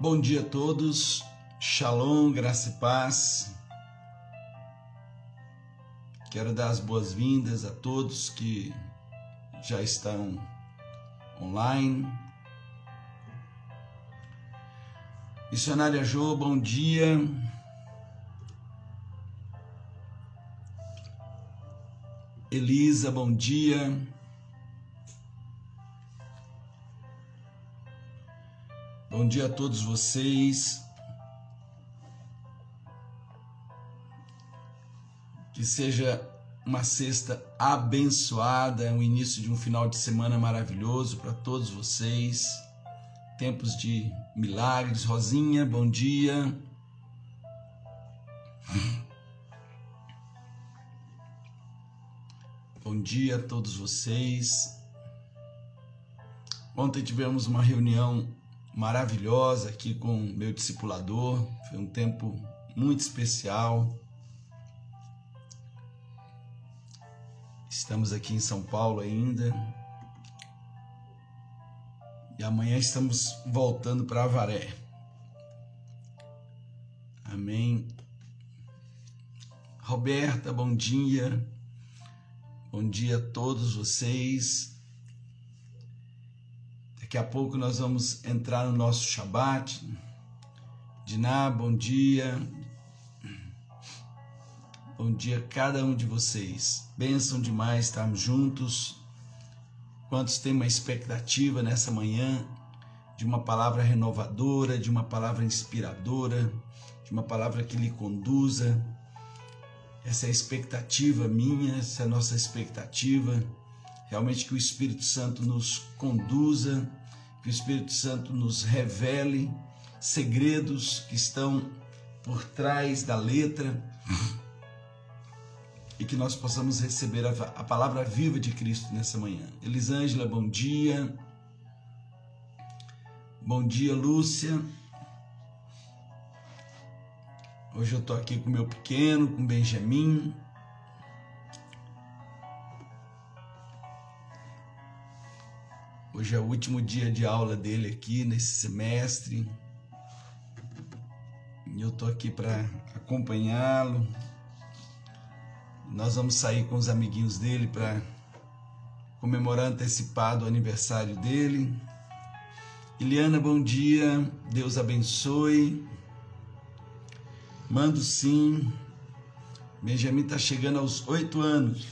Bom dia a todos, shalom, graça e paz. Quero dar as boas-vindas a todos que já estão online. Missionária Jo, bom dia. Elisa, bom dia. Bom dia a todos vocês. Que seja uma sexta abençoada, o início de um final de semana maravilhoso para todos vocês. Tempos de milagres. Rosinha, bom dia. Bom dia a todos vocês. Ontem tivemos uma reunião maravilhosa aqui com meu discipulador. Foi um tempo muito especial. Estamos aqui em São Paulo ainda. E amanhã estamos voltando para Avaré. Amém. Roberta, bom dia. Bom dia a todos vocês. Daqui a pouco nós vamos entrar no nosso Shabat. Diná, bom dia. Bom dia a cada um de vocês. Bênção demais estarmos juntos. Quantos têm uma expectativa nessa manhã de uma palavra renovadora, de uma palavra inspiradora, de uma palavra que lhe conduza. Essa é a expectativa minha, essa é a nossa expectativa. Realmente que o Espírito Santo nos conduza que o Espírito Santo nos revele segredos que estão por trás da letra e que nós possamos receber a, a palavra viva de Cristo nessa manhã. Elisângela, bom dia. Bom dia, Lúcia. Hoje eu estou aqui com meu pequeno, com Benjamin. Hoje é o último dia de aula dele aqui nesse semestre. E eu estou aqui para acompanhá-lo. Nós vamos sair com os amiguinhos dele para comemorar antecipado o aniversário dele. Iliana, bom dia. Deus abençoe. Mando sim. Benjamin está chegando aos oito anos.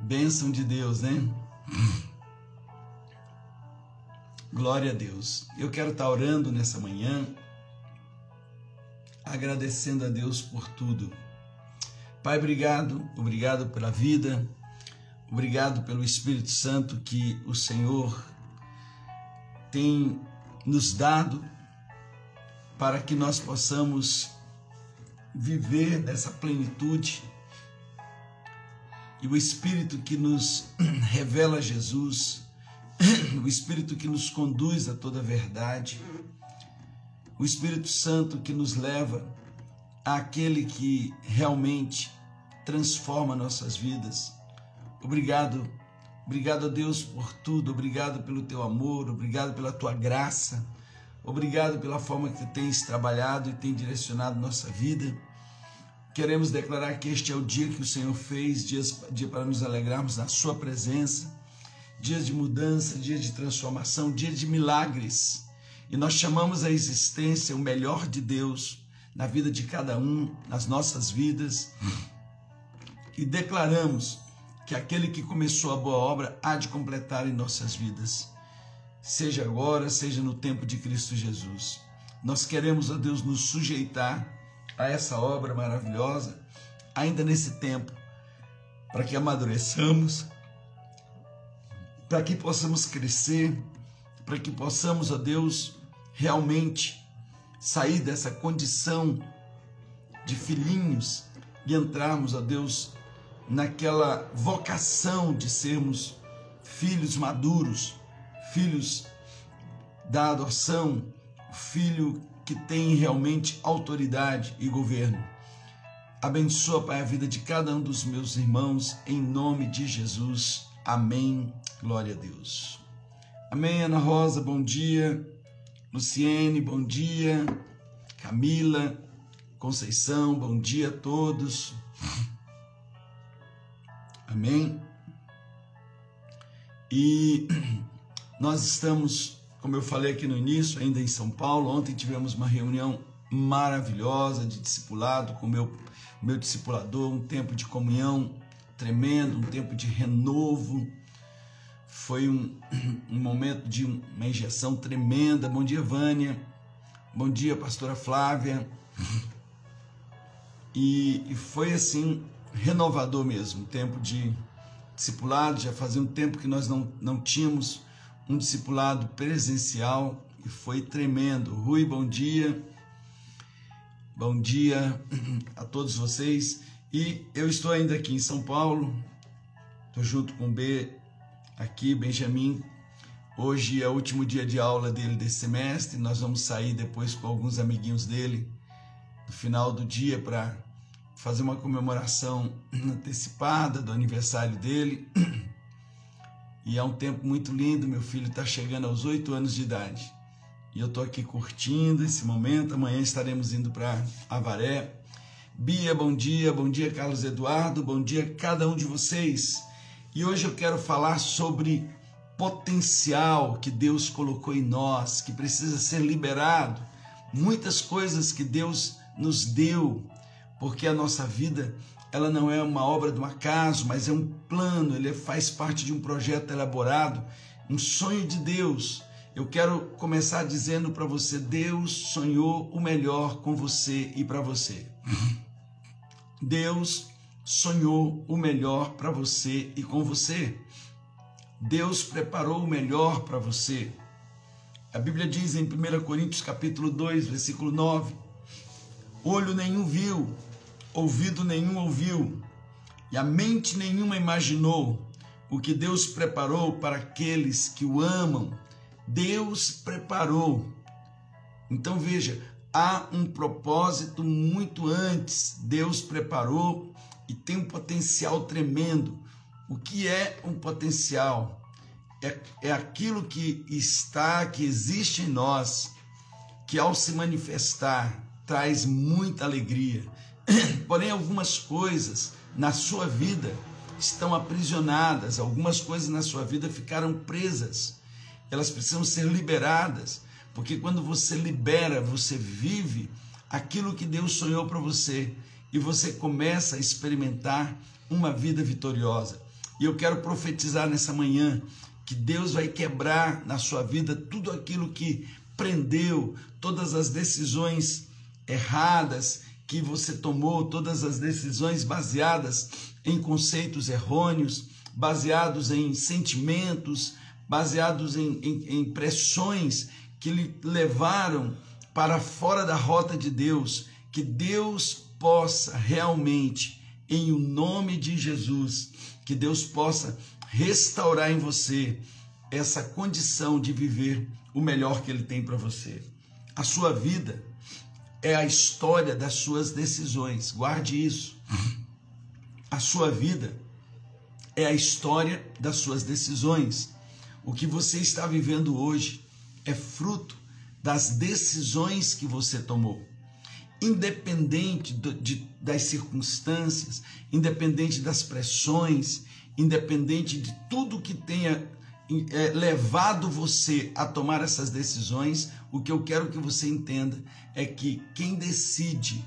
Bênção de Deus, né? Glória a Deus. Eu quero estar orando nessa manhã, agradecendo a Deus por tudo. Pai, obrigado, obrigado pela vida, obrigado pelo Espírito Santo que o Senhor tem nos dado para que nós possamos viver nessa plenitude. E o Espírito que nos revela Jesus, o Espírito que nos conduz a toda a verdade, o Espírito Santo que nos leva àquele que realmente transforma nossas vidas. Obrigado, obrigado a Deus por tudo, obrigado pelo teu amor, obrigado pela tua graça, obrigado pela forma que tens trabalhado e tem direcionado nossa vida. Queremos declarar que este é o dia que o Senhor fez, dia para nos alegrarmos na Sua presença dias de mudança, dias de transformação, dias de milagres. E nós chamamos a existência o melhor de Deus na vida de cada um, nas nossas vidas. E declaramos que aquele que começou a boa obra há de completar em nossas vidas. Seja agora, seja no tempo de Cristo Jesus. Nós queremos, a Deus, nos sujeitar a essa obra maravilhosa, ainda nesse tempo, para que amadureçamos, para que possamos crescer, para que possamos, ó Deus, realmente sair dessa condição de filhinhos e entrarmos, ó Deus, naquela vocação de sermos filhos maduros, filhos da adoção, filho que tem realmente autoridade e governo. Abençoa, Pai, a vida de cada um dos meus irmãos, em nome de Jesus. Amém. Glória a Deus. Amém, Ana Rosa, bom dia. Luciene, bom dia. Camila, Conceição, bom dia a todos. Amém. E nós estamos, como eu falei aqui no início, ainda em São Paulo. Ontem tivemos uma reunião maravilhosa de discipulado com meu, meu discipulador, um tempo de comunhão tremendo, um tempo de renovo. Foi um, um momento de uma injeção tremenda. Bom dia, Vânia. Bom dia, pastora Flávia. E, e foi assim, renovador mesmo, um tempo de discipulado. Já fazia um tempo que nós não, não tínhamos um discipulado presencial e foi tremendo. Rui, bom dia. Bom dia a todos vocês. E eu estou ainda aqui em São Paulo, estou junto com o B aqui, Benjamin. Hoje é o último dia de aula dele desse semestre. Nós vamos sair depois com alguns amiguinhos dele no final do dia para fazer uma comemoração antecipada do aniversário dele. E é um tempo muito lindo. Meu filho está chegando aos oito anos de idade. E eu estou aqui curtindo esse momento. Amanhã estaremos indo para Avaré. Bia, bom dia. Bom dia, Carlos Eduardo. Bom dia a cada um de vocês. E hoje eu quero falar sobre potencial que Deus colocou em nós, que precisa ser liberado. Muitas coisas que Deus nos deu, porque a nossa vida ela não é uma obra de um acaso, mas é um plano, ele faz parte de um projeto elaborado, um sonho de Deus eu quero começar dizendo para você: Deus sonhou o melhor com você e para você. Deus sonhou o melhor para você e com você. Deus preparou o melhor para você. A Bíblia diz em 1 Coríntios capítulo 2, versículo 9: Olho nenhum viu, ouvido nenhum ouviu, e a mente nenhuma imaginou o que Deus preparou para aqueles que o amam Deus preparou. Então veja, há um propósito muito antes. Deus preparou e tem um potencial tremendo. O que é um potencial? É, é aquilo que está, que existe em nós, que ao se manifestar traz muita alegria. Porém, algumas coisas na sua vida estão aprisionadas, algumas coisas na sua vida ficaram presas elas precisam ser liberadas, porque quando você libera, você vive aquilo que Deus sonhou para você e você começa a experimentar uma vida vitoriosa. E eu quero profetizar nessa manhã que Deus vai quebrar na sua vida tudo aquilo que prendeu, todas as decisões erradas que você tomou, todas as decisões baseadas em conceitos errôneos, baseados em sentimentos, baseados em, em, em pressões que lhe levaram para fora da rota de Deus, que Deus possa realmente, em o nome de Jesus, que Deus possa restaurar em você essa condição de viver o melhor que Ele tem para você. A sua vida é a história das suas decisões, guarde isso. A sua vida é a história das suas decisões. O que você está vivendo hoje é fruto das decisões que você tomou. Independente de, de, das circunstâncias, independente das pressões, independente de tudo que tenha é, levado você a tomar essas decisões, o que eu quero que você entenda é que quem decide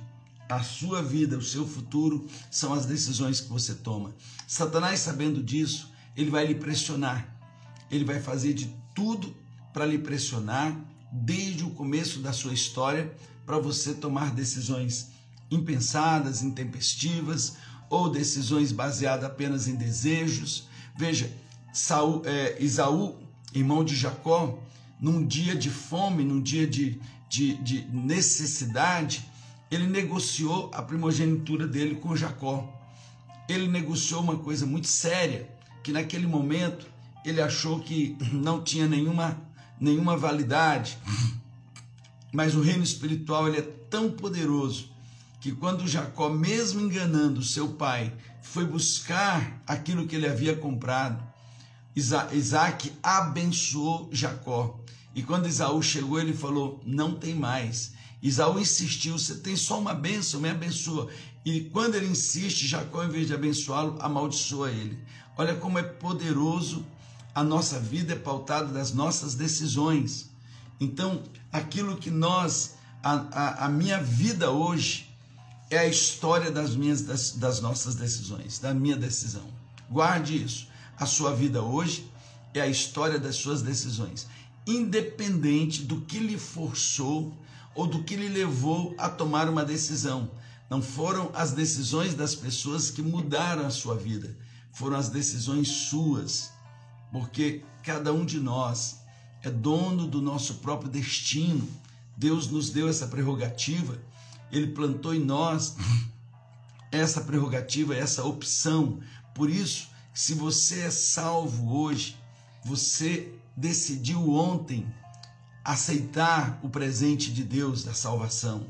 a sua vida, o seu futuro, são as decisões que você toma. Satanás, sabendo disso, ele vai lhe pressionar ele vai fazer de tudo para lhe pressionar desde o começo da sua história para você tomar decisões impensadas, intempestivas ou decisões baseadas apenas em desejos. Veja, Saul, é, Isaú, irmão de Jacó, num dia de fome, num dia de, de, de necessidade, ele negociou a primogenitura dele com Jacó. Ele negociou uma coisa muito séria, que naquele momento ele achou que não tinha nenhuma, nenhuma validade. Mas o reino espiritual ele é tão poderoso que quando Jacó, mesmo enganando seu pai, foi buscar aquilo que ele havia comprado, Isaac abençoou Jacó. E quando Isaú chegou, ele falou: Não tem mais. Isaú insistiu: Você tem só uma bênção, me abençoa. E quando ele insiste, Jacó, em vez de abençoá-lo, amaldiçoa ele. Olha como é poderoso a nossa vida é pautada das nossas decisões. Então, aquilo que nós, a, a, a minha vida hoje, é a história das minhas das, das nossas decisões, da minha decisão. Guarde isso. A sua vida hoje é a história das suas decisões, independente do que lhe forçou ou do que lhe levou a tomar uma decisão. Não foram as decisões das pessoas que mudaram a sua vida, foram as decisões suas, porque cada um de nós é dono do nosso próprio destino. Deus nos deu essa prerrogativa, ele plantou em nós essa prerrogativa, essa opção. Por isso, se você é salvo hoje, você decidiu ontem aceitar o presente de Deus da salvação.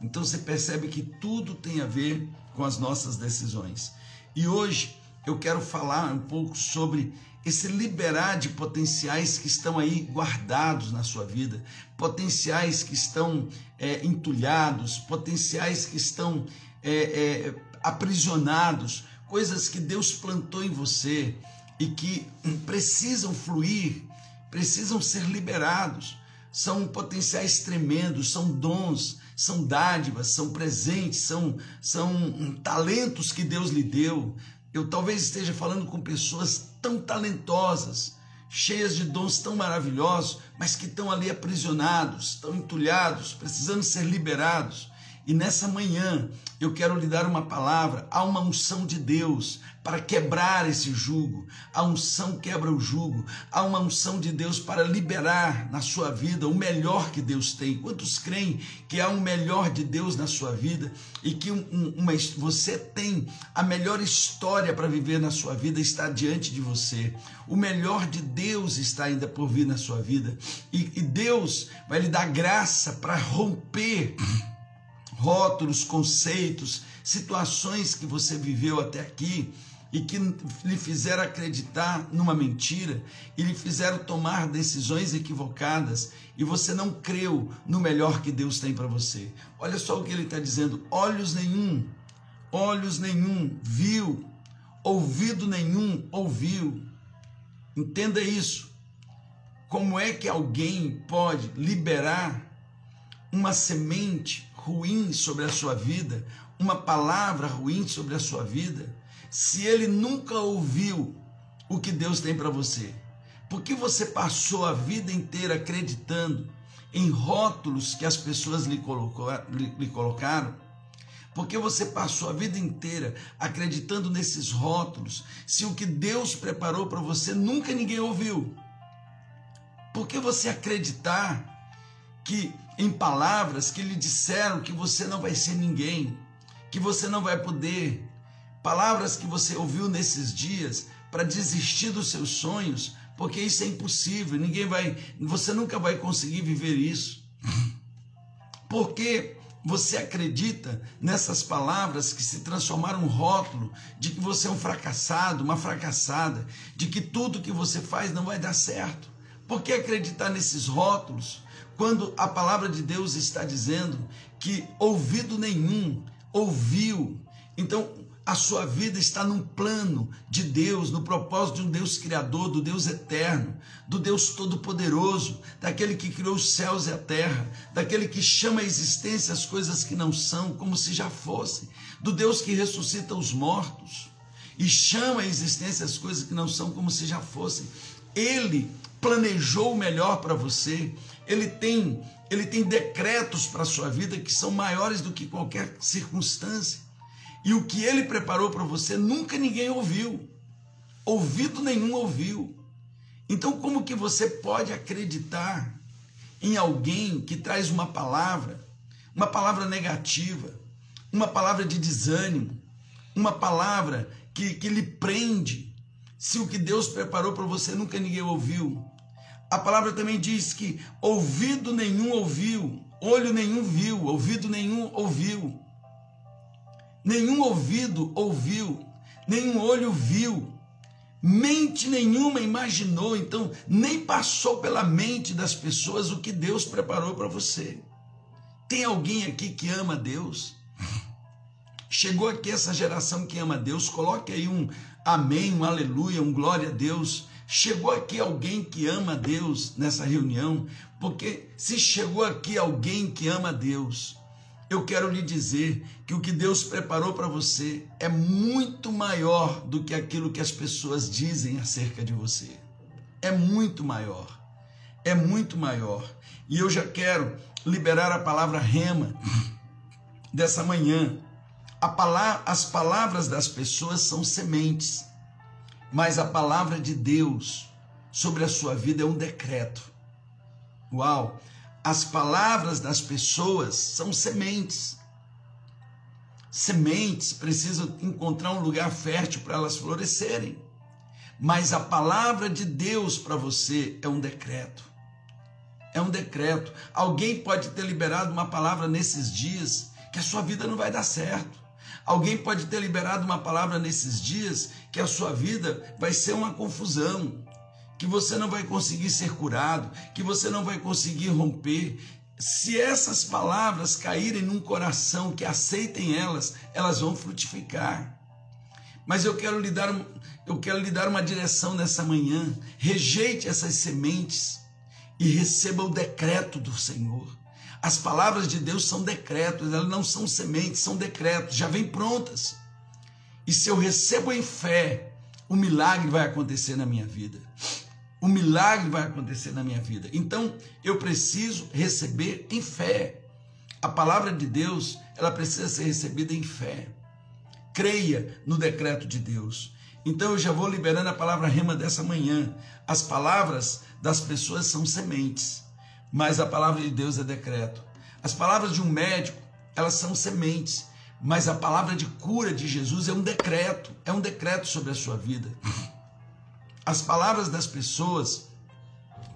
Então você percebe que tudo tem a ver com as nossas decisões. E hoje eu quero falar um pouco sobre esse liberar de potenciais que estão aí guardados na sua vida, potenciais que estão é, entulhados, potenciais que estão é, é, aprisionados, coisas que Deus plantou em você e que precisam fluir, precisam ser liberados. São potenciais tremendos, são dons, são dádivas, são presentes, são, são talentos que Deus lhe deu. Eu talvez esteja falando com pessoas tão talentosas, cheias de dons tão maravilhosos, mas que estão ali aprisionados, estão entulhados, precisando ser liberados. E nessa manhã eu quero lhe dar uma palavra, há uma unção de Deus para quebrar esse jugo. A unção quebra o jugo. Há uma unção de Deus para liberar na sua vida o melhor que Deus tem. Quantos creem que há um melhor de Deus na sua vida e que um, uma, você tem a melhor história para viver na sua vida está diante de você? O melhor de Deus está ainda por vir na sua vida e, e Deus vai lhe dar graça para romper rótulos, conceitos, situações que você viveu até aqui e que lhe fizeram acreditar numa mentira e lhe fizeram tomar decisões equivocadas e você não creu no melhor que Deus tem para você. Olha só o que ele está dizendo: olhos nenhum, olhos nenhum viu, ouvido nenhum ouviu. Entenda isso. Como é que alguém pode liberar uma semente ruim sobre a sua vida, uma palavra ruim sobre a sua vida? se ele nunca ouviu o que Deus tem para você? Porque você passou a vida inteira acreditando em rótulos que as pessoas lhe, colocou, lhe, lhe colocaram? Porque você passou a vida inteira acreditando nesses rótulos, se o que Deus preparou para você nunca ninguém ouviu? Por que você acreditar que em palavras que lhe disseram que você não vai ser ninguém, que você não vai poder, palavras que você ouviu nesses dias para desistir dos seus sonhos, porque isso é impossível, ninguém vai, você nunca vai conseguir viver isso. Porque você acredita nessas palavras que se transformaram um rótulo de que você é um fracassado, uma fracassada, de que tudo que você faz não vai dar certo. Por que acreditar nesses rótulos quando a palavra de Deus está dizendo que ouvido nenhum ouviu? Então, a sua vida está num plano de Deus, no propósito de um Deus criador, do Deus eterno, do Deus todo-poderoso, daquele que criou os céus e a terra, daquele que chama a existência as coisas que não são, como se já fossem, do Deus que ressuscita os mortos e chama a existência as coisas que não são, como se já fossem. Ele planejou o melhor para você, ele tem, ele tem decretos para a sua vida que são maiores do que qualquer circunstância. E o que ele preparou para você nunca ninguém ouviu. Ouvido nenhum ouviu. Então, como que você pode acreditar em alguém que traz uma palavra, uma palavra negativa, uma palavra de desânimo, uma palavra que, que lhe prende, se o que Deus preparou para você nunca ninguém ouviu? A palavra também diz que ouvido nenhum ouviu, olho nenhum viu, ouvido nenhum ouviu nenhum ouvido ouviu, nenhum olho viu. Mente nenhuma imaginou, então nem passou pela mente das pessoas o que Deus preparou para você. Tem alguém aqui que ama Deus? Chegou aqui essa geração que ama Deus, coloque aí um amém, um aleluia, um glória a Deus. Chegou aqui alguém que ama Deus nessa reunião, porque se chegou aqui alguém que ama Deus, eu quero lhe dizer que o que Deus preparou para você é muito maior do que aquilo que as pessoas dizem acerca de você. É muito maior. É muito maior. E eu já quero liberar a palavra rema dessa manhã. As palavras das pessoas são sementes, mas a palavra de Deus sobre a sua vida é um decreto. Uau! As palavras das pessoas são sementes. Sementes precisam encontrar um lugar fértil para elas florescerem. Mas a palavra de Deus para você é um decreto. É um decreto. Alguém pode ter liberado uma palavra nesses dias que a sua vida não vai dar certo. Alguém pode ter liberado uma palavra nesses dias que a sua vida vai ser uma confusão que você não vai conseguir ser curado, que você não vai conseguir romper. Se essas palavras caírem num coração que aceitem elas, elas vão frutificar. Mas eu quero lhe dar, eu quero lhe dar uma direção nessa manhã. Rejeite essas sementes e receba o decreto do Senhor. As palavras de Deus são decretos, elas não são sementes, são decretos, já vêm prontas. E se eu recebo em fé, o milagre vai acontecer na minha vida o milagre vai acontecer na minha vida. Então, eu preciso receber em fé. A palavra de Deus, ela precisa ser recebida em fé. Creia no decreto de Deus. Então, eu já vou liberando a palavra rema dessa manhã. As palavras das pessoas são sementes, mas a palavra de Deus é decreto. As palavras de um médico, elas são sementes, mas a palavra de cura de Jesus é um decreto, é um decreto sobre a sua vida. As palavras das pessoas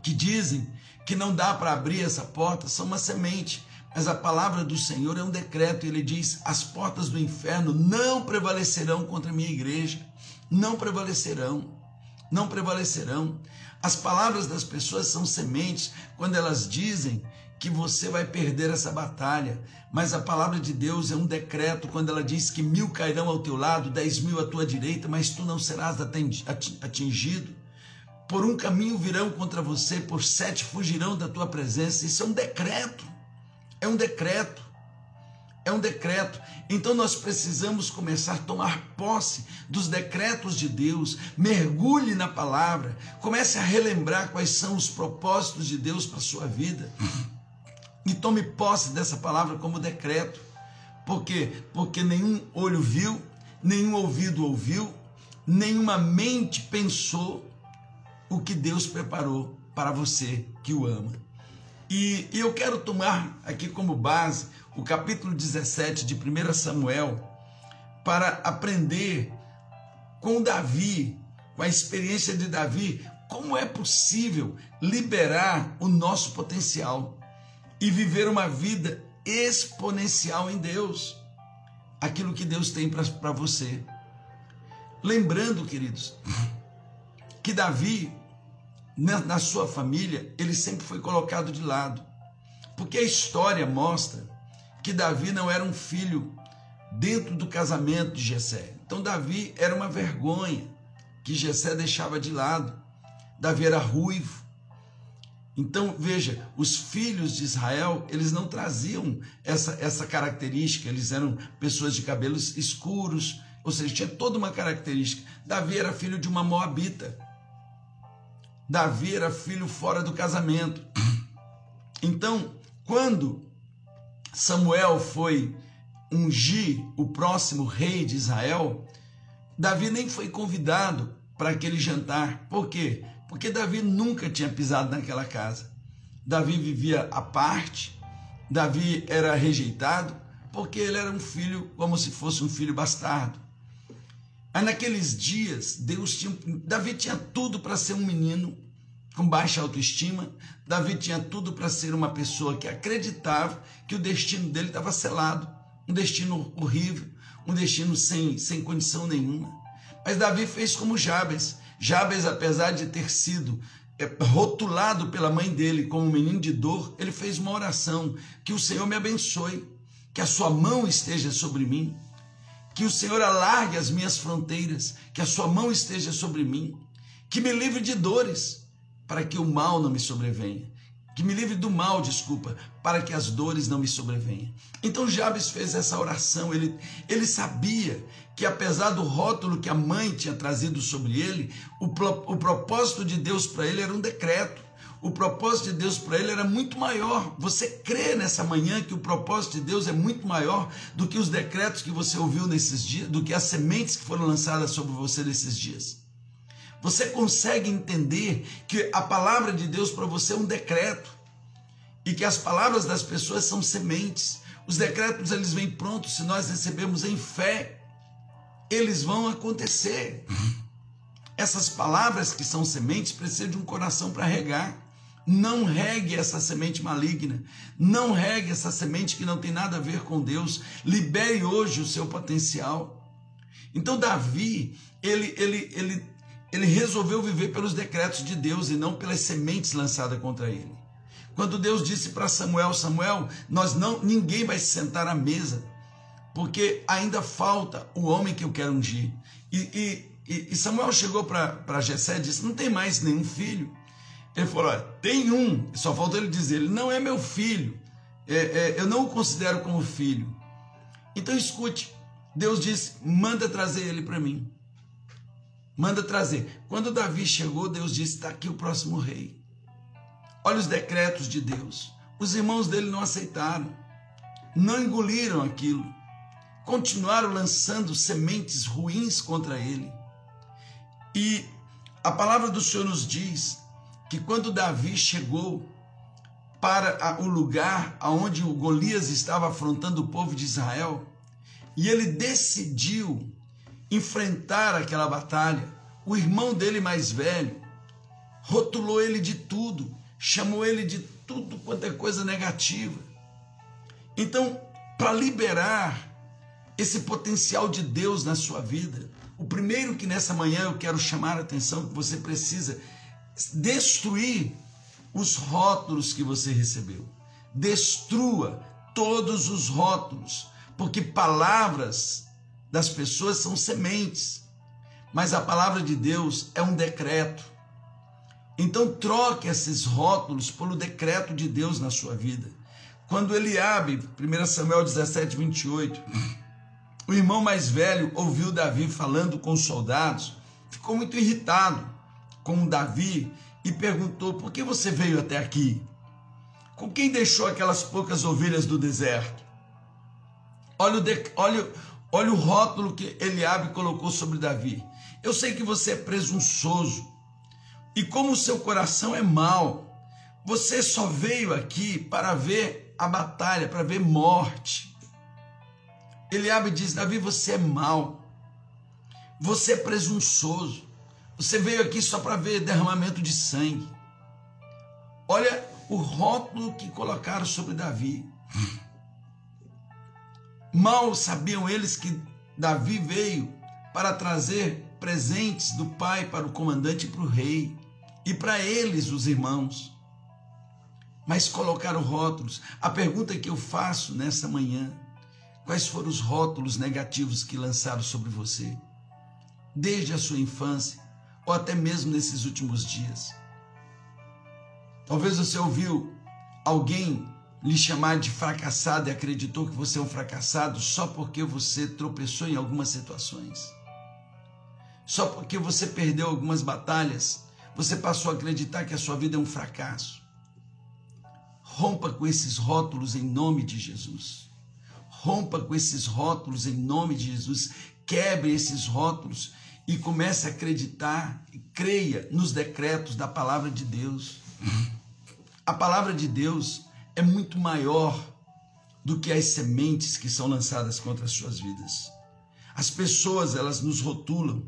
que dizem que não dá para abrir essa porta são uma semente, mas a palavra do Senhor é um decreto. Ele diz: as portas do inferno não prevalecerão contra a minha igreja, não prevalecerão, não prevalecerão. As palavras das pessoas são sementes quando elas dizem que você vai perder essa batalha. Mas a palavra de Deus é um decreto quando ela diz que mil cairão ao teu lado, dez mil à tua direita, mas tu não serás atingido. Por um caminho virão contra você, por sete fugirão da tua presença. Isso é um decreto. É um decreto. É um decreto. Então nós precisamos começar a tomar posse dos decretos de Deus. Mergulhe na palavra. Comece a relembrar quais são os propósitos de Deus para a sua vida e tome posse dessa palavra como decreto. Por quê? Porque nenhum olho viu, nenhum ouvido ouviu, nenhuma mente pensou o que Deus preparou para você que o ama. E, eu quero tomar aqui como base o capítulo 17 de 1 Samuel para aprender com Davi, com a experiência de Davi, como é possível liberar o nosso potencial e viver uma vida exponencial em Deus. Aquilo que Deus tem para você. Lembrando, queridos, que Davi, na, na sua família, ele sempre foi colocado de lado. Porque a história mostra que Davi não era um filho dentro do casamento de Jessé. Então Davi era uma vergonha que Jessé deixava de lado. Davi era ruivo, então, veja, os filhos de Israel, eles não traziam essa, essa característica, eles eram pessoas de cabelos escuros, ou seja, tinha toda uma característica. Davi era filho de uma moabita. Davi era filho fora do casamento. Então, quando Samuel foi ungir o próximo rei de Israel, Davi nem foi convidado para aquele jantar. Por quê? Porque Davi nunca tinha pisado naquela casa. Davi vivia à parte, Davi era rejeitado, porque ele era um filho como se fosse um filho bastardo. Mas naqueles dias, Deus tinha, Davi tinha tudo para ser um menino com baixa autoestima. Davi tinha tudo para ser uma pessoa que acreditava que o destino dele estava selado, um destino horrível, um destino sem, sem condição nenhuma. Mas Davi fez como Jabes. Jabes, apesar de ter sido é, rotulado pela mãe dele como um menino de dor, ele fez uma oração: que o Senhor me abençoe, que a sua mão esteja sobre mim, que o Senhor alargue as minhas fronteiras, que a sua mão esteja sobre mim, que me livre de dores, para que o mal não me sobrevenha. Que me livre do mal, desculpa, para que as dores não me sobrevenham. Então Jabes fez essa oração. Ele, ele sabia que, apesar do rótulo que a mãe tinha trazido sobre ele, o, o propósito de Deus para ele era um decreto. O propósito de Deus para ele era muito maior. Você crê nessa manhã que o propósito de Deus é muito maior do que os decretos que você ouviu nesses dias, do que as sementes que foram lançadas sobre você nesses dias. Você consegue entender que a palavra de Deus para você é um decreto e que as palavras das pessoas são sementes. Os decretos eles vêm prontos se nós recebemos em fé. Eles vão acontecer. Essas palavras que são sementes precisam de um coração para regar. Não regue essa semente maligna. Não regue essa semente que não tem nada a ver com Deus. Libere hoje o seu potencial. Então Davi, ele, ele, ele ele resolveu viver pelos decretos de Deus e não pelas sementes lançadas contra ele. Quando Deus disse para Samuel, Samuel, nós não, ninguém vai se sentar à mesa, porque ainda falta o homem que eu quero ungir. E, e, e Samuel chegou para Jessé e disse, não tem mais nenhum filho. Ele falou, tem um, só falta ele dizer, ele não é meu filho, é, é, eu não o considero como filho. Então escute, Deus disse, manda trazer ele para mim. Manda trazer. Quando Davi chegou, Deus disse: está aqui o próximo rei. Olha os decretos de Deus. Os irmãos dele não aceitaram, não engoliram aquilo, continuaram lançando sementes ruins contra ele. E a palavra do Senhor nos diz que quando Davi chegou para o lugar aonde o Golias estava afrontando o povo de Israel, e ele decidiu enfrentar aquela batalha, o irmão dele mais velho rotulou ele de tudo, chamou ele de tudo quanto é coisa negativa. Então, para liberar esse potencial de Deus na sua vida, o primeiro que nessa manhã eu quero chamar a atenção que você precisa destruir os rótulos que você recebeu. Destrua todos os rótulos, porque palavras das pessoas são sementes, mas a palavra de Deus é um decreto. Então troque esses rótulos pelo decreto de Deus na sua vida. Quando Eliabe, 1 Samuel 17, 28, o irmão mais velho ouviu Davi falando com os soldados, ficou muito irritado com Davi e perguntou: por que você veio até aqui? Com quem deixou aquelas poucas ovelhas do deserto? Olha o, de, olha, Olha o rótulo que Eliabe colocou sobre Davi. Eu sei que você é presunçoso e como o seu coração é mau, você só veio aqui para ver a batalha, para ver morte. Eliabe diz: Davi, você é mau, você é presunçoso, você veio aqui só para ver derramamento de sangue. Olha o rótulo que colocaram sobre Davi. Mal sabiam eles que Davi veio para trazer presentes do pai para o comandante e para o rei, e para eles, os irmãos. Mas colocaram rótulos. A pergunta que eu faço nessa manhã: quais foram os rótulos negativos que lançaram sobre você, desde a sua infância, ou até mesmo nesses últimos dias? Talvez você ouviu alguém lhe chamar de fracassado e acreditou que você é um fracassado só porque você tropeçou em algumas situações. Só porque você perdeu algumas batalhas, você passou a acreditar que a sua vida é um fracasso. Rompa com esses rótulos em nome de Jesus. Rompa com esses rótulos em nome de Jesus. Quebre esses rótulos e comece a acreditar e creia nos decretos da palavra de Deus. A palavra de Deus é muito maior do que as sementes que são lançadas contra as suas vidas. As pessoas, elas nos rotulam,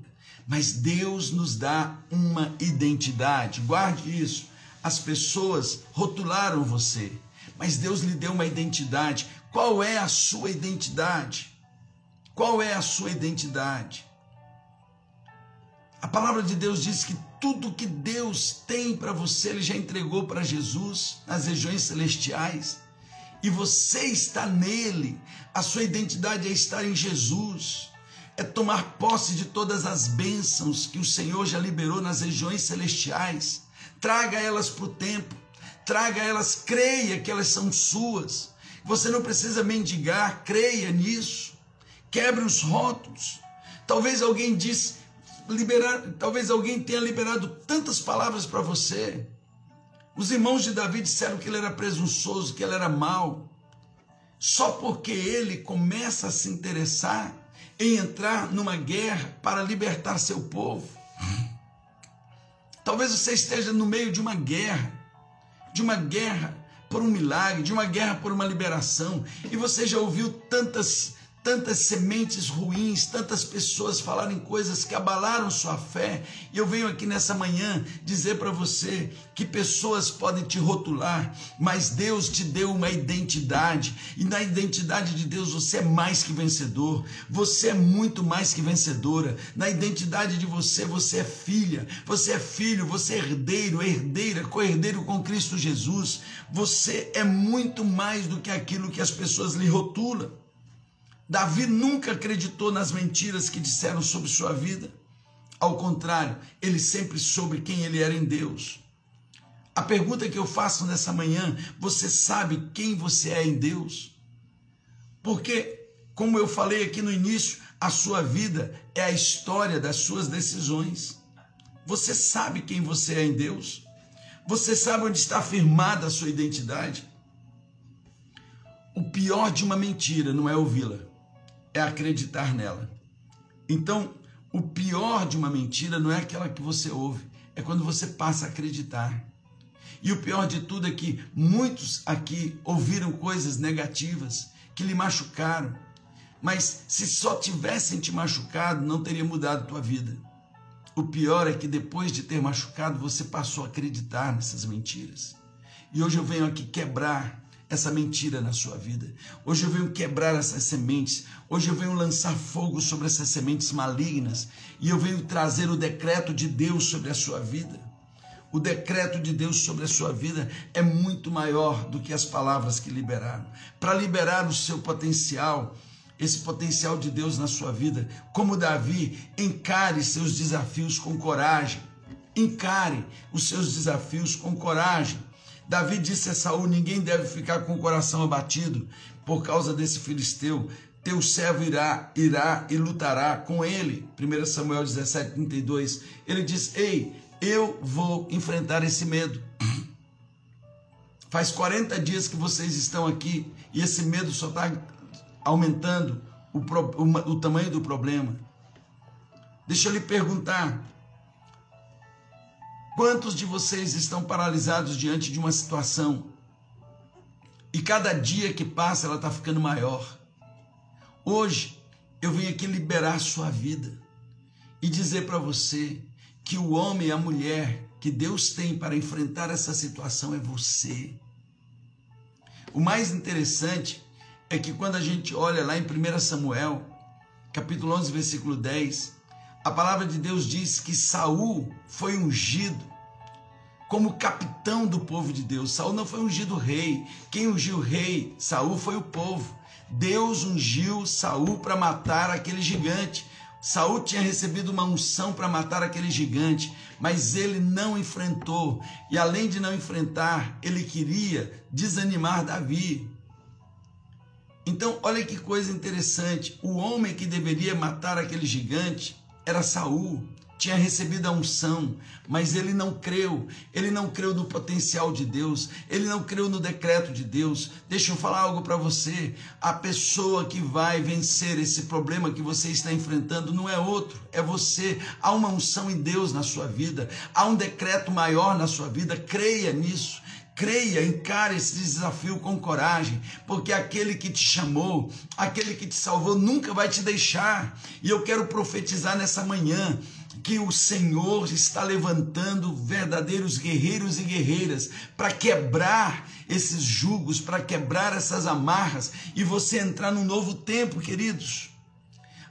mas Deus nos dá uma identidade. Guarde isso. As pessoas rotularam você, mas Deus lhe deu uma identidade. Qual é a sua identidade? Qual é a sua identidade? A palavra de Deus diz que tudo que Deus tem para você, Ele já entregou para Jesus nas regiões celestiais. E você está nele. A sua identidade é estar em Jesus. É tomar posse de todas as bênçãos que o Senhor já liberou nas regiões celestiais. Traga elas para o tempo. Traga elas, creia que elas são suas. Você não precisa mendigar, creia nisso. Quebre os rótulos. Talvez alguém disse, liberar, talvez alguém tenha liberado tantas palavras para você. Os irmãos de Davi disseram que ele era presunçoso, que ele era mau. Só porque ele começa a se interessar em entrar numa guerra para libertar seu povo. Talvez você esteja no meio de uma guerra, de uma guerra por um milagre, de uma guerra por uma liberação, e você já ouviu tantas tantas sementes ruins, tantas pessoas falarem coisas que abalaram sua fé. E eu venho aqui nessa manhã dizer para você que pessoas podem te rotular, mas Deus te deu uma identidade, e na identidade de Deus você é mais que vencedor. Você é muito mais que vencedora. Na identidade de você, você é filha, você é filho, você é herdeiro, herdeira, co-herdeiro com Cristo Jesus. Você é muito mais do que aquilo que as pessoas lhe rotulam. Davi nunca acreditou nas mentiras que disseram sobre sua vida. Ao contrário, ele sempre soube quem ele era em Deus. A pergunta que eu faço nessa manhã: você sabe quem você é em Deus? Porque, como eu falei aqui no início, a sua vida é a história das suas decisões. Você sabe quem você é em Deus? Você sabe onde está firmada a sua identidade? O pior de uma mentira não é ouvi-la, é acreditar nela. Então, o pior de uma mentira não é aquela que você ouve, é quando você passa a acreditar. E o pior de tudo é que muitos aqui ouviram coisas negativas que lhe machucaram, mas se só tivessem te machucado, não teria mudado tua vida. O pior é que depois de ter machucado, você passou a acreditar nessas mentiras. E hoje eu venho aqui quebrar essa mentira na sua vida. Hoje eu venho quebrar essas sementes. Hoje eu venho lançar fogo sobre essas sementes malignas. E eu venho trazer o decreto de Deus sobre a sua vida. O decreto de Deus sobre a sua vida é muito maior do que as palavras que liberaram. Para liberar o seu potencial, esse potencial de Deus na sua vida, como Davi, encare seus desafios com coragem. Encare os seus desafios com coragem. Davi disse a Saul: Ninguém deve ficar com o coração abatido por causa desse filisteu. Teu servo irá, irá e lutará com ele. 1 Samuel 17, 32. Ele diz: Ei, eu vou enfrentar esse medo. Faz 40 dias que vocês estão aqui e esse medo só está aumentando o, o, o tamanho do problema. Deixa eu lhe perguntar: Quantos de vocês estão paralisados diante de uma situação e cada dia que passa ela está ficando maior? Hoje eu vim aqui liberar sua vida e dizer para você que o homem e a mulher que Deus tem para enfrentar essa situação é você. O mais interessante é que quando a gente olha lá em 1 Samuel, capítulo 11, versículo 10, a palavra de Deus diz que Saul foi ungido como capitão do povo de Deus. Saul não foi ungido rei. Quem ungiu rei, Saul foi o povo. Deus ungiu Saul para matar aquele gigante. Saul tinha recebido uma unção para matar aquele gigante, mas ele não enfrentou. E além de não enfrentar, ele queria desanimar Davi. Então, olha que coisa interessante. O homem que deveria matar aquele gigante era Saul, tinha recebido a unção, mas ele não creu. Ele não creu no potencial de Deus, ele não creu no decreto de Deus. Deixa eu falar algo para você. A pessoa que vai vencer esse problema que você está enfrentando não é outro, é você. Há uma unção em Deus na sua vida, há um decreto maior na sua vida. Creia nisso. Creia, encare esse desafio com coragem, porque aquele que te chamou, aquele que te salvou, nunca vai te deixar. E eu quero profetizar nessa manhã que o Senhor está levantando verdadeiros guerreiros e guerreiras para quebrar esses jugos, para quebrar essas amarras e você entrar num novo tempo, queridos.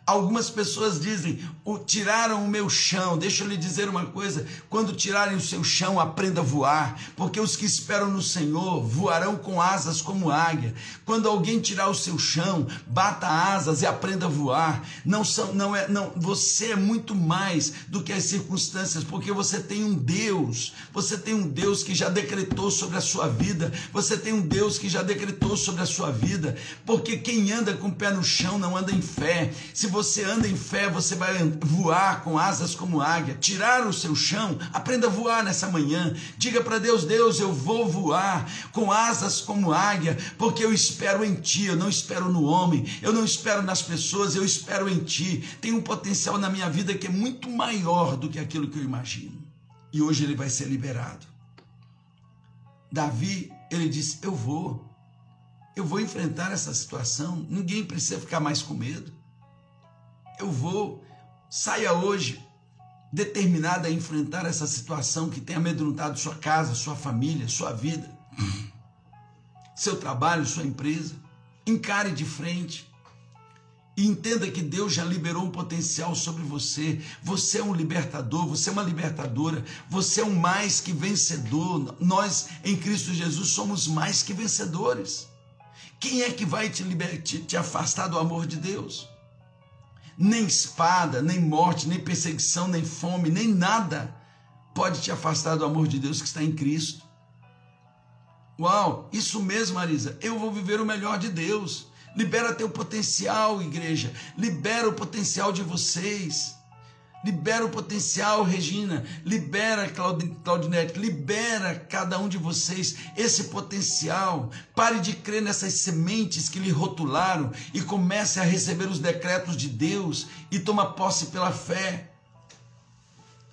Algumas pessoas dizem: tiraram o meu chão. Deixa eu lhe dizer uma coisa: quando tirarem o seu chão, aprenda a voar, porque os que esperam no Senhor voarão com asas como águia. Quando alguém tirar o seu chão, bata asas e aprenda a voar. Não são, não é, não. Você é muito mais do que as circunstâncias, porque você tem um Deus. Você tem um Deus que já decretou sobre a sua vida. Você tem um Deus que já decretou sobre a sua vida. Porque quem anda com o pé no chão não anda em fé. Se você anda em fé, você vai voar com asas como águia, tirar o seu chão, aprenda a voar nessa manhã. Diga para Deus: Deus, eu vou voar com asas como águia, porque eu espero em Ti, eu não espero no homem, eu não espero nas pessoas, eu espero em Ti. Tem um potencial na minha vida que é muito maior do que aquilo que eu imagino. E hoje ele vai ser liberado. Davi, ele disse: Eu vou. Eu vou enfrentar essa situação. Ninguém precisa ficar mais com medo eu vou, saia hoje determinada a enfrentar essa situação que tem amedrontado sua casa, sua família, sua vida, seu trabalho, sua empresa. Encare de frente. E entenda que Deus já liberou um potencial sobre você. Você é um libertador, você é uma libertadora, você é um mais que vencedor. Nós, em Cristo Jesus, somos mais que vencedores. Quem é que vai te, liber... te, te afastar do amor de Deus? Nem espada, nem morte, nem perseguição, nem fome, nem nada pode te afastar do amor de Deus que está em Cristo. Uau, isso mesmo, Marisa. Eu vou viver o melhor de Deus. Libera teu potencial, igreja. Libera o potencial de vocês. Libera o potencial, Regina. Libera, Claudinete. Libera cada um de vocês esse potencial. Pare de crer nessas sementes que lhe rotularam e comece a receber os decretos de Deus e toma posse pela fé.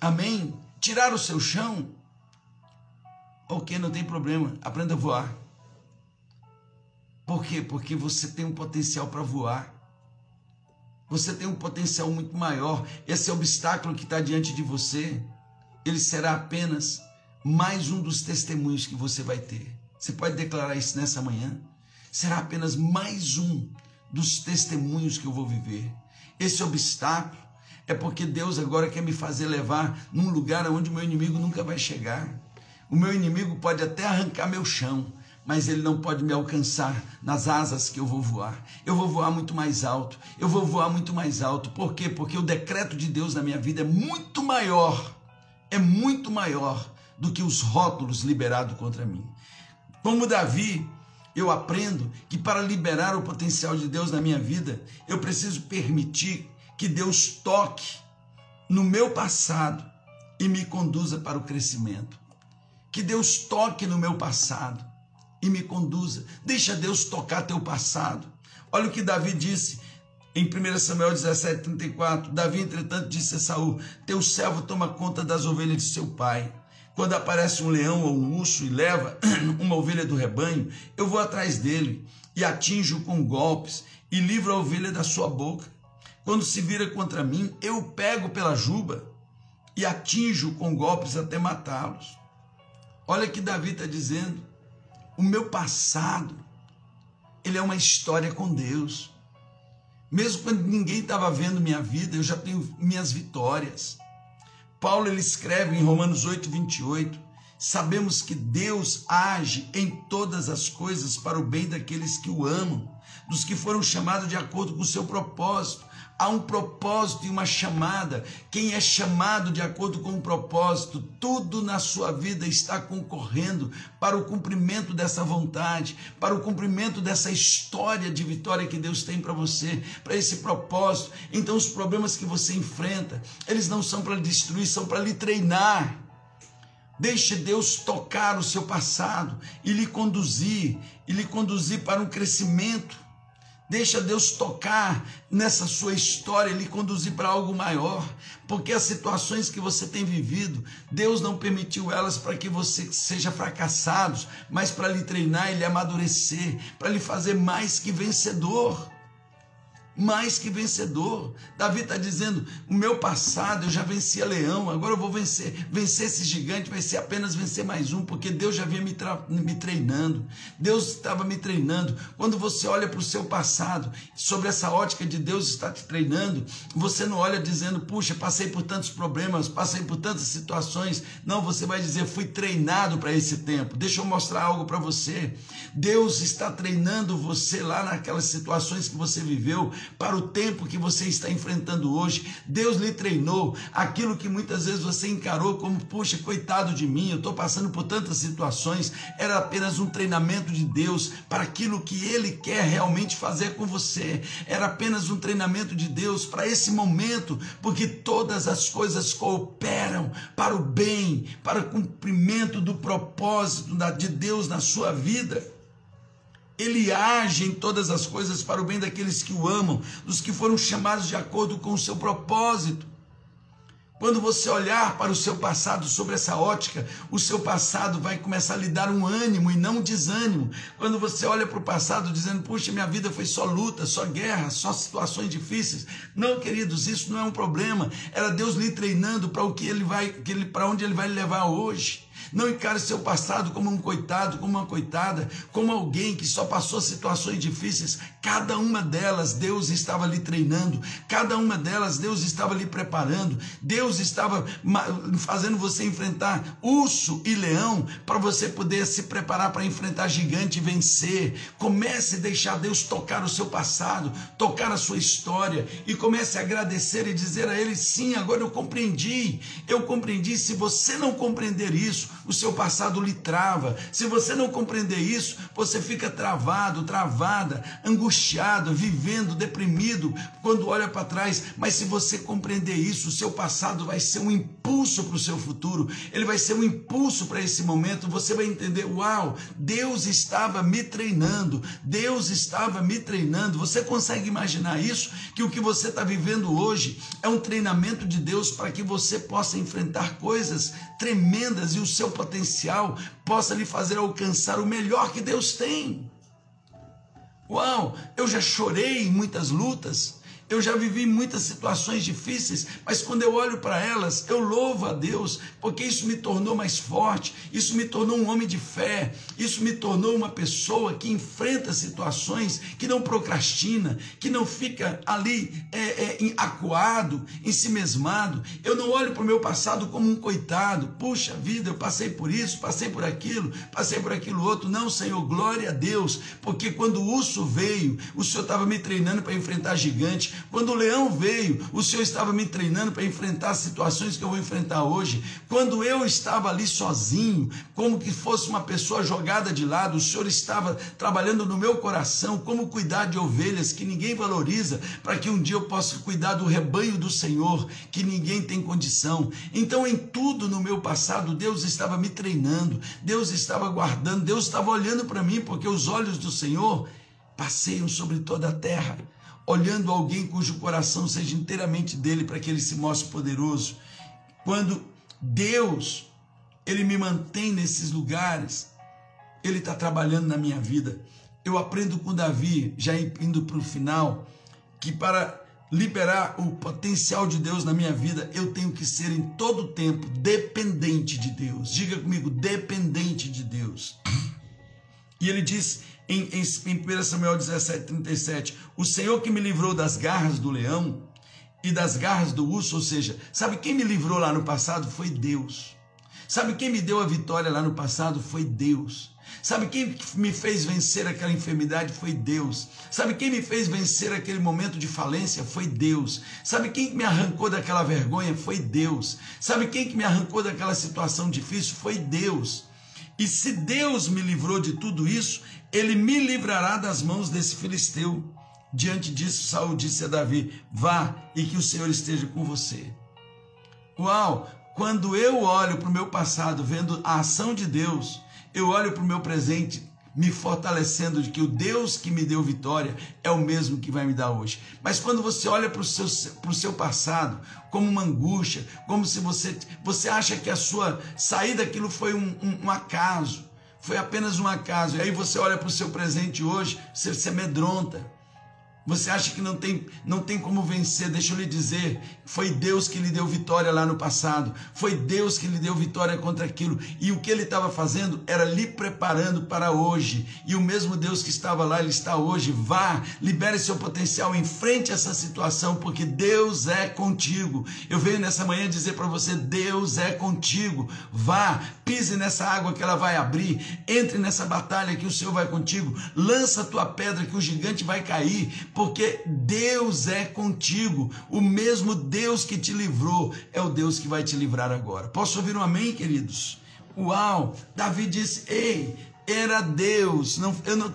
Amém? Tirar o seu chão. Ok, não tem problema. Aprenda a voar. Por quê? Porque você tem um potencial para voar. Você tem um potencial muito maior. Esse obstáculo que está diante de você, ele será apenas mais um dos testemunhos que você vai ter. Você pode declarar isso nessa manhã? Será apenas mais um dos testemunhos que eu vou viver. Esse obstáculo é porque Deus agora quer me fazer levar num lugar onde o meu inimigo nunca vai chegar. O meu inimigo pode até arrancar meu chão, mas ele não pode me alcançar nas asas que eu vou voar. Eu vou voar muito mais alto. Eu vou voar muito mais alto. Por quê? Porque o decreto de Deus na minha vida é muito maior. É muito maior do que os rótulos liberados contra mim. Como Davi, eu aprendo que para liberar o potencial de Deus na minha vida, eu preciso permitir que Deus toque no meu passado e me conduza para o crescimento. Que Deus toque no meu passado e me conduza. Deixa Deus tocar teu passado. Olha o que Davi disse em 1 Samuel 17, 34. Davi, entretanto, disse a Saul: Teu servo toma conta das ovelhas de seu pai. Quando aparece um leão ou um urso e leva uma ovelha do rebanho, eu vou atrás dele e atinjo com golpes e livro a ovelha da sua boca. Quando se vira contra mim, eu pego pela juba e atinjo com golpes até matá-los. Olha que Davi está dizendo. O meu passado, ele é uma história com Deus. Mesmo quando ninguém estava vendo minha vida, eu já tenho minhas vitórias. Paulo ele escreve em Romanos 8, 28, sabemos que Deus age em todas as coisas para o bem daqueles que o amam, dos que foram chamados de acordo com o seu propósito. Há um propósito e uma chamada. Quem é chamado de acordo com o propósito, tudo na sua vida está concorrendo para o cumprimento dessa vontade, para o cumprimento dessa história de vitória que Deus tem para você, para esse propósito. Então, os problemas que você enfrenta, eles não são para destruir, são para lhe treinar. Deixe Deus tocar o seu passado e lhe conduzir, e lhe conduzir para um crescimento Deixa Deus tocar nessa sua história lhe conduzir para algo maior, porque as situações que você tem vivido, Deus não permitiu elas para que você seja fracassado, mas para lhe treinar e lhe amadurecer, para lhe fazer mais que vencedor. Mais que vencedor. Davi está dizendo: o meu passado eu já vencia leão, agora eu vou vencer, vencer esse gigante, vai ser apenas vencer mais um, porque Deus já vinha me, me treinando, Deus estava me treinando. Quando você olha para o seu passado, sobre essa ótica de Deus está te treinando, você não olha dizendo, puxa, passei por tantos problemas, passei por tantas situações. Não, você vai dizer, fui treinado para esse tempo. Deixa eu mostrar algo para você. Deus está treinando você lá naquelas situações que você viveu para o tempo que você está enfrentando hoje. Deus lhe treinou aquilo que muitas vezes você encarou como, puxa, coitado de mim, eu estou passando por tantas situações. Era apenas um treinamento de Deus para aquilo que Ele quer realmente fazer com você. Era apenas um treinamento de Deus para esse momento, porque todas as coisas cooperam para o bem, para o cumprimento do propósito de Deus na sua vida. Ele age em todas as coisas para o bem daqueles que o amam, dos que foram chamados de acordo com o seu propósito. Quando você olhar para o seu passado sobre essa ótica, o seu passado vai começar a lhe dar um ânimo e não um desânimo. Quando você olha para o passado dizendo, puxa, minha vida foi só luta, só guerra, só situações difíceis. Não, queridos, isso não é um problema. Era Deus lhe treinando para o que ele vai, para onde ele vai levar hoje. Não encare seu passado como um coitado, como uma coitada, como alguém que só passou situações difíceis. Cada uma delas Deus estava lhe treinando, cada uma delas Deus estava lhe preparando. Deus estava fazendo você enfrentar urso e leão para você poder se preparar para enfrentar gigante e vencer. Comece a deixar Deus tocar o seu passado, tocar a sua história e comece a agradecer e dizer a Ele: sim, agora eu compreendi. Eu compreendi. Se você não compreender isso, o seu passado lhe trava. Se você não compreender isso, você fica travado, travada, angustiado, vivendo, deprimido quando olha para trás. Mas se você compreender isso, o seu passado vai ser um impulso para o seu futuro, ele vai ser um impulso para esse momento. Você vai entender: uau, Deus estava me treinando, Deus estava me treinando. Você consegue imaginar isso? Que o que você está vivendo hoje é um treinamento de Deus para que você possa enfrentar coisas tremendas e o seu potencial possa lhe fazer alcançar o melhor que Deus tem. Uau, eu já chorei em muitas lutas, eu já vivi muitas situações difíceis, mas quando eu olho para elas, eu louvo a Deus, porque isso me tornou mais forte, isso me tornou um homem de fé, isso me tornou uma pessoa que enfrenta situações, que não procrastina, que não fica ali é, é, acuado, ensimesmado. Eu não olho para o meu passado como um coitado, puxa vida, eu passei por isso, passei por aquilo, passei por aquilo outro. Não, Senhor, glória a Deus, porque quando o urso veio, o Senhor estava me treinando para enfrentar gigante quando o leão veio, o Senhor estava me treinando para enfrentar as situações que eu vou enfrentar hoje. Quando eu estava ali sozinho, como que fosse uma pessoa jogada de lado, o Senhor estava trabalhando no meu coração como cuidar de ovelhas que ninguém valoriza, para que um dia eu possa cuidar do rebanho do Senhor, que ninguém tem condição. Então, em tudo no meu passado, Deus estava me treinando, Deus estava guardando, Deus estava olhando para mim, porque os olhos do Senhor passeiam sobre toda a terra olhando alguém cujo coração seja inteiramente dele para que ele se mostre poderoso. Quando Deus, ele me mantém nesses lugares, ele está trabalhando na minha vida. Eu aprendo com Davi, já indo para o final, que para liberar o potencial de Deus na minha vida, eu tenho que ser em todo tempo dependente de Deus. Diga comigo, dependente de Deus. E ele diz em, em, em 1 Samuel 17, 37, o Senhor que me livrou das garras do leão e das garras do urso, ou seja, sabe quem me livrou lá no passado? Foi Deus. Sabe quem me deu a vitória lá no passado? Foi Deus. Sabe quem me fez vencer aquela enfermidade? Foi Deus. Sabe quem me fez vencer aquele momento de falência? Foi Deus. Sabe quem me arrancou daquela vergonha? Foi Deus. Sabe quem me arrancou daquela situação difícil? Foi Deus. E se Deus me livrou de tudo isso, ele me livrará das mãos desse filisteu. Diante disso, Saul disse a Davi: Vá e que o Senhor esteja com você. Uau! Quando eu olho para o meu passado, vendo a ação de Deus, eu olho para o meu presente, me fortalecendo de que o Deus que me deu vitória é o mesmo que vai me dar hoje. Mas quando você olha para o seu, para o seu passado como uma angústia, como se você, você acha que a sua saída daquilo foi um, um, um acaso, foi apenas um acaso, e aí você olha para o seu presente hoje, você se amedronta. Você acha que não tem, não tem como vencer? Deixa eu lhe dizer: foi Deus que lhe deu vitória lá no passado, foi Deus que lhe deu vitória contra aquilo, e o que ele estava fazendo era lhe preparando para hoje. E o mesmo Deus que estava lá, ele está hoje. Vá, libere seu potencial, enfrente essa situação, porque Deus é contigo. Eu venho nessa manhã dizer para você: Deus é contigo. Vá, pise nessa água que ela vai abrir, entre nessa batalha que o Senhor vai contigo, lança a tua pedra que o gigante vai cair porque Deus é contigo. O mesmo Deus que te livrou é o Deus que vai te livrar agora. Posso ouvir um amém, queridos? Uau! Davi disse: Ei, era Deus. Não, eu não,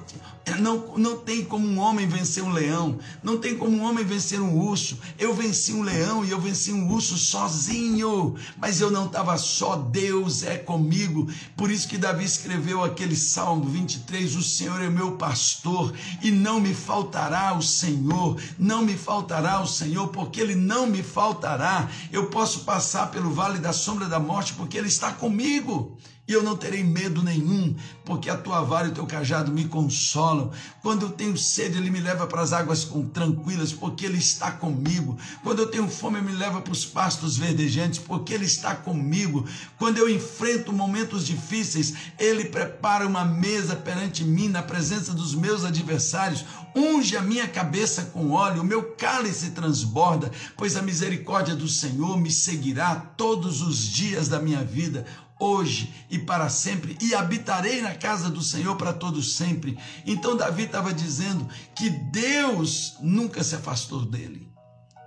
não, não tem como um homem vencer um leão, não tem como um homem vencer um urso. Eu venci um leão e eu venci um urso sozinho, mas eu não estava só, Deus é comigo. Por isso que Davi escreveu aquele Salmo 23: O Senhor é meu pastor e não me faltará o Senhor, não me faltará o Senhor, porque Ele não me faltará. Eu posso passar pelo vale da sombra da morte, porque Ele está comigo e eu não terei medo nenhum, porque a tua vara e o teu cajado me consolam. Quando eu tenho sede, ele me leva para as águas tranquilas, porque ele está comigo. Quando eu tenho fome, ele me leva para os pastos verdejantes, porque ele está comigo. Quando eu enfrento momentos difíceis, ele prepara uma mesa perante mim na presença dos meus adversários. Unge a minha cabeça com óleo, o meu cálice transborda, pois a misericórdia do Senhor me seguirá todos os dias da minha vida hoje e para sempre, e habitarei na casa do Senhor para todos sempre. Então Davi estava dizendo que Deus nunca se afastou dele.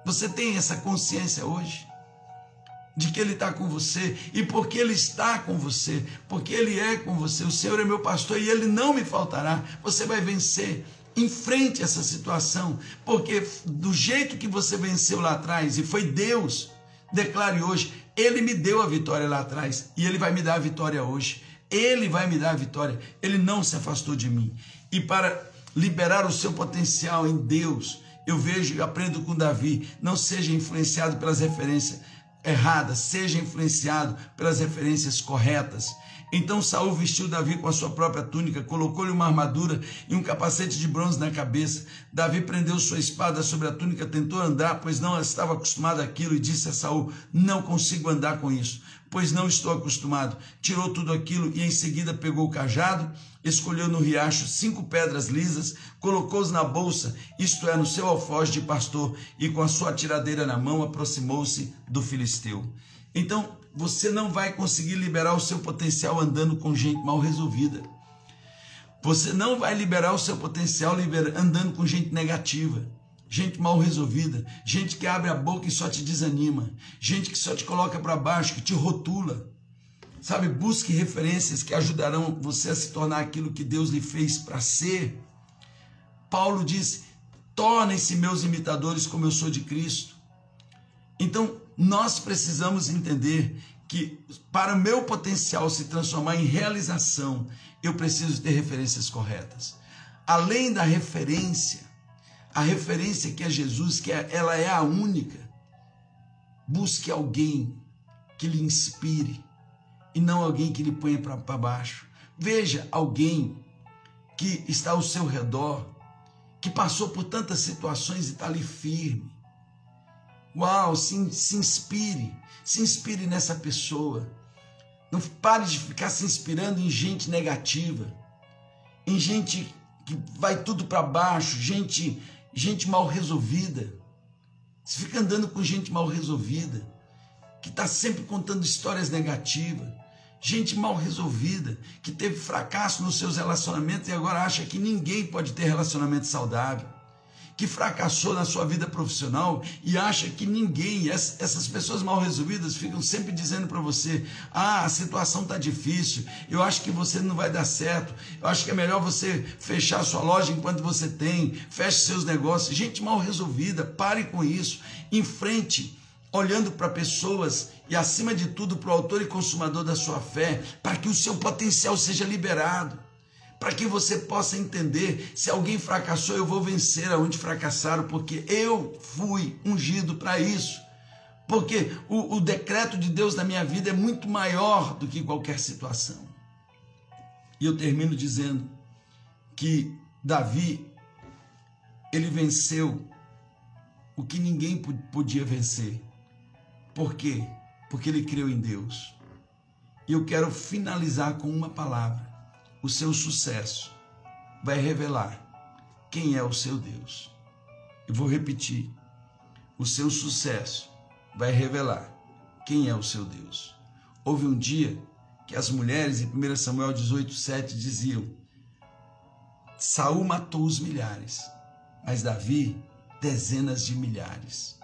Você tem essa consciência hoje? De que Ele está com você, e porque Ele está com você, porque Ele é com você, o Senhor é meu pastor e Ele não me faltará, você vai vencer. Enfrente essa situação, porque do jeito que você venceu lá atrás, e foi Deus, declare hoje: ele me deu a vitória lá atrás e ele vai me dar a vitória hoje. Ele vai me dar a vitória. Ele não se afastou de mim. E para liberar o seu potencial em Deus, eu vejo e aprendo com Davi: não seja influenciado pelas referências erradas, seja influenciado pelas referências corretas. Então Saul vestiu Davi com a sua própria túnica, colocou-lhe uma armadura e um capacete de bronze na cabeça. Davi prendeu sua espada sobre a túnica, tentou andar, pois não estava acostumado àquilo, e disse a Saul: Não consigo andar com isso, pois não estou acostumado. Tirou tudo aquilo e em seguida pegou o cajado, escolheu no riacho cinco pedras lisas, colocou-os na bolsa, isto é, no seu alfoge de pastor, e com a sua tiradeira na mão aproximou-se do filisteu. Então, você não vai conseguir liberar o seu potencial andando com gente mal resolvida. Você não vai liberar o seu potencial andando com gente negativa, gente mal resolvida, gente que abre a boca e só te desanima, gente que só te coloca para baixo, que te rotula. Sabe, busque referências que ajudarão você a se tornar aquilo que Deus lhe fez para ser. Paulo diz: tornem-se meus imitadores como eu sou de Cristo. Então, nós precisamos entender que para o meu potencial se transformar em realização, eu preciso ter referências corretas. Além da referência, a referência que é Jesus, que é, ela é a única. Busque alguém que lhe inspire e não alguém que lhe ponha para baixo. Veja alguém que está ao seu redor, que passou por tantas situações e está ali firme Uau, se, se inspire, se inspire nessa pessoa. Não pare de ficar se inspirando em gente negativa, em gente que vai tudo para baixo, gente, gente mal resolvida. Você fica andando com gente mal resolvida, que está sempre contando histórias negativas, gente mal resolvida, que teve fracasso nos seus relacionamentos e agora acha que ninguém pode ter relacionamento saudável que fracassou na sua vida profissional e acha que ninguém, essas pessoas mal resolvidas ficam sempre dizendo para você: ah, a situação está difícil, eu acho que você não vai dar certo, eu acho que é melhor você fechar sua loja enquanto você tem, feche seus negócios. Gente mal resolvida, pare com isso, enfrente olhando para pessoas e, acima de tudo, para o autor e consumador da sua fé, para que o seu potencial seja liberado para que você possa entender: se alguém fracassou, eu vou vencer aonde fracassaram, porque eu fui ungido para isso. Porque o, o decreto de Deus na minha vida é muito maior do que qualquer situação. E eu termino dizendo que Davi ele venceu o que ninguém podia vencer. Por quê? Porque ele creu em Deus. E eu quero finalizar com uma palavra. O seu sucesso vai revelar quem é o seu Deus. Eu vou repetir. O seu sucesso vai revelar quem é o seu Deus. Houve um dia que as mulheres, em 1 Samuel 18, 7, diziam: Saul matou os milhares, mas Davi dezenas de milhares.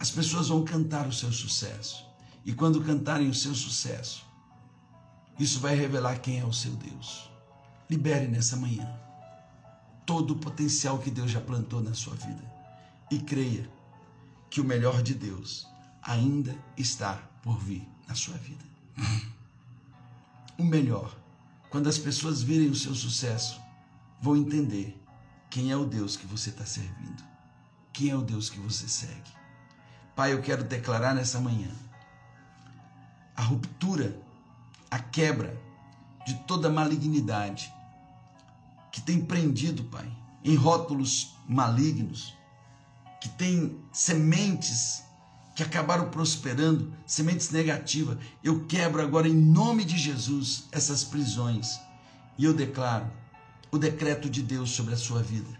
As pessoas vão cantar o seu sucesso. E quando cantarem o seu sucesso, isso vai revelar quem é o seu Deus. Libere nessa manhã todo o potencial que Deus já plantou na sua vida. E creia que o melhor de Deus ainda está por vir na sua vida. O melhor, quando as pessoas virem o seu sucesso, vão entender quem é o Deus que você está servindo, quem é o Deus que você segue. Pai, eu quero declarar nessa manhã a ruptura, a quebra de toda malignidade que tem prendido, Pai, em rótulos malignos, que tem sementes que acabaram prosperando, sementes negativas. Eu quebro agora em nome de Jesus essas prisões e eu declaro o decreto de Deus sobre a sua vida.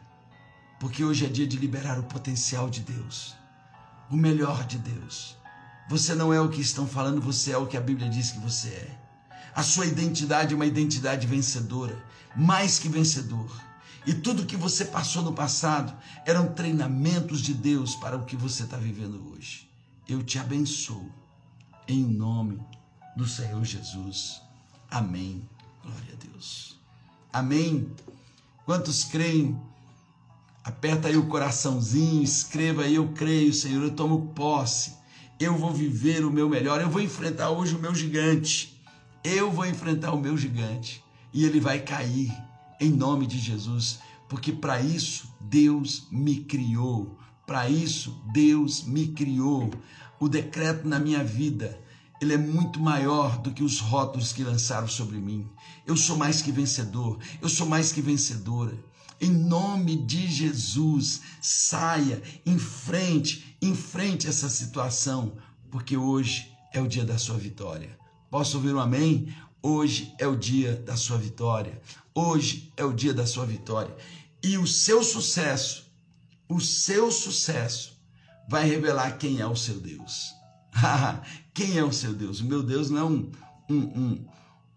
Porque hoje é dia de liberar o potencial de Deus, o melhor de Deus. Você não é o que estão falando, você é o que a Bíblia diz que você é. A sua identidade é uma identidade vencedora, mais que vencedor. E tudo que você passou no passado eram treinamentos de Deus para o que você está vivendo hoje. Eu te abençoo, em nome do Senhor Jesus. Amém. Glória a Deus. Amém. Quantos creem? Aperta aí o coraçãozinho, escreva aí, eu creio, Senhor, eu tomo posse eu vou viver o meu melhor, eu vou enfrentar hoje o meu gigante. Eu vou enfrentar o meu gigante e ele vai cair em nome de Jesus, porque para isso Deus me criou. Para isso Deus me criou. O decreto na minha vida, ele é muito maior do que os rótulos que lançaram sobre mim. Eu sou mais que vencedor, eu sou mais que vencedora. Em nome de Jesus, saia, enfrente, enfrente essa situação, porque hoje é o dia da sua vitória. Posso ouvir um amém? Hoje é o dia da sua vitória. Hoje é o dia da sua vitória. E o seu sucesso, o seu sucesso, vai revelar quem é o seu Deus. quem é o seu Deus? O meu Deus não é um, um,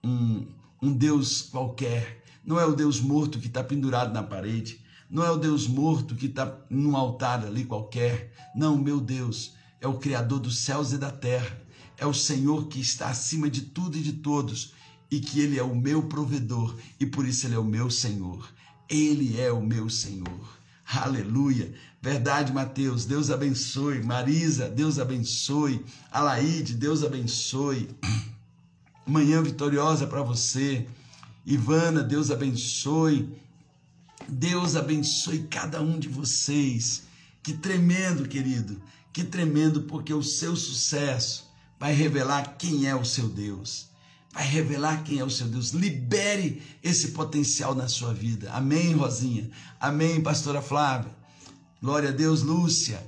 um, um, Deus qualquer não é o Deus morto que está pendurado na parede. Não é o Deus morto que está num altar ali qualquer. Não, meu Deus é o Criador dos céus e da terra. É o Senhor que está acima de tudo e de todos. E que Ele é o meu provedor. E por isso Ele é o meu Senhor. Ele é o meu Senhor. Aleluia. Verdade, Mateus. Deus abençoe. Marisa, Deus abençoe. Alaide, Deus abençoe. Manhã vitoriosa para você. Ivana, Deus abençoe. Deus abençoe cada um de vocês. Que tremendo, querido. Que tremendo, porque o seu sucesso vai revelar quem é o seu Deus. Vai revelar quem é o seu Deus. Libere esse potencial na sua vida. Amém, Rosinha. Amém, pastora Flávia. Glória a Deus, Lúcia.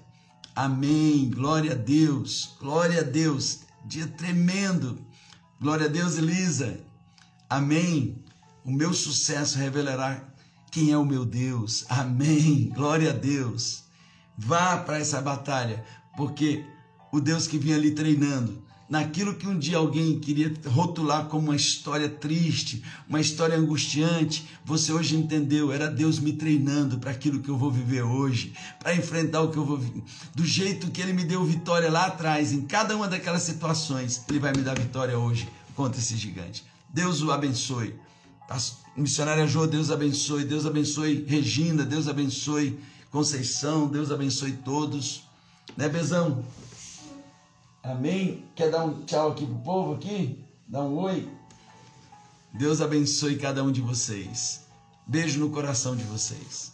Amém. Glória a Deus. Glória a Deus. Dia tremendo. Glória a Deus, Elisa. Amém. O meu sucesso revelará quem é o meu Deus. Amém. Glória a Deus. Vá para essa batalha, porque o Deus que vinha ali treinando, naquilo que um dia alguém queria rotular como uma história triste, uma história angustiante, você hoje entendeu, era Deus me treinando para aquilo que eu vou viver hoje, para enfrentar o que eu vou viver. Do jeito que ele me deu vitória lá atrás, em cada uma daquelas situações, ele vai me dar vitória hoje contra esse gigante. Deus o abençoe. Missionária Jô, Deus abençoe. Deus abençoe Regina, Deus abençoe Conceição, Deus abençoe todos. Né, Bezão? Amém? Quer dar um tchau aqui pro povo aqui? Dá um oi? Deus abençoe cada um de vocês. Beijo no coração de vocês.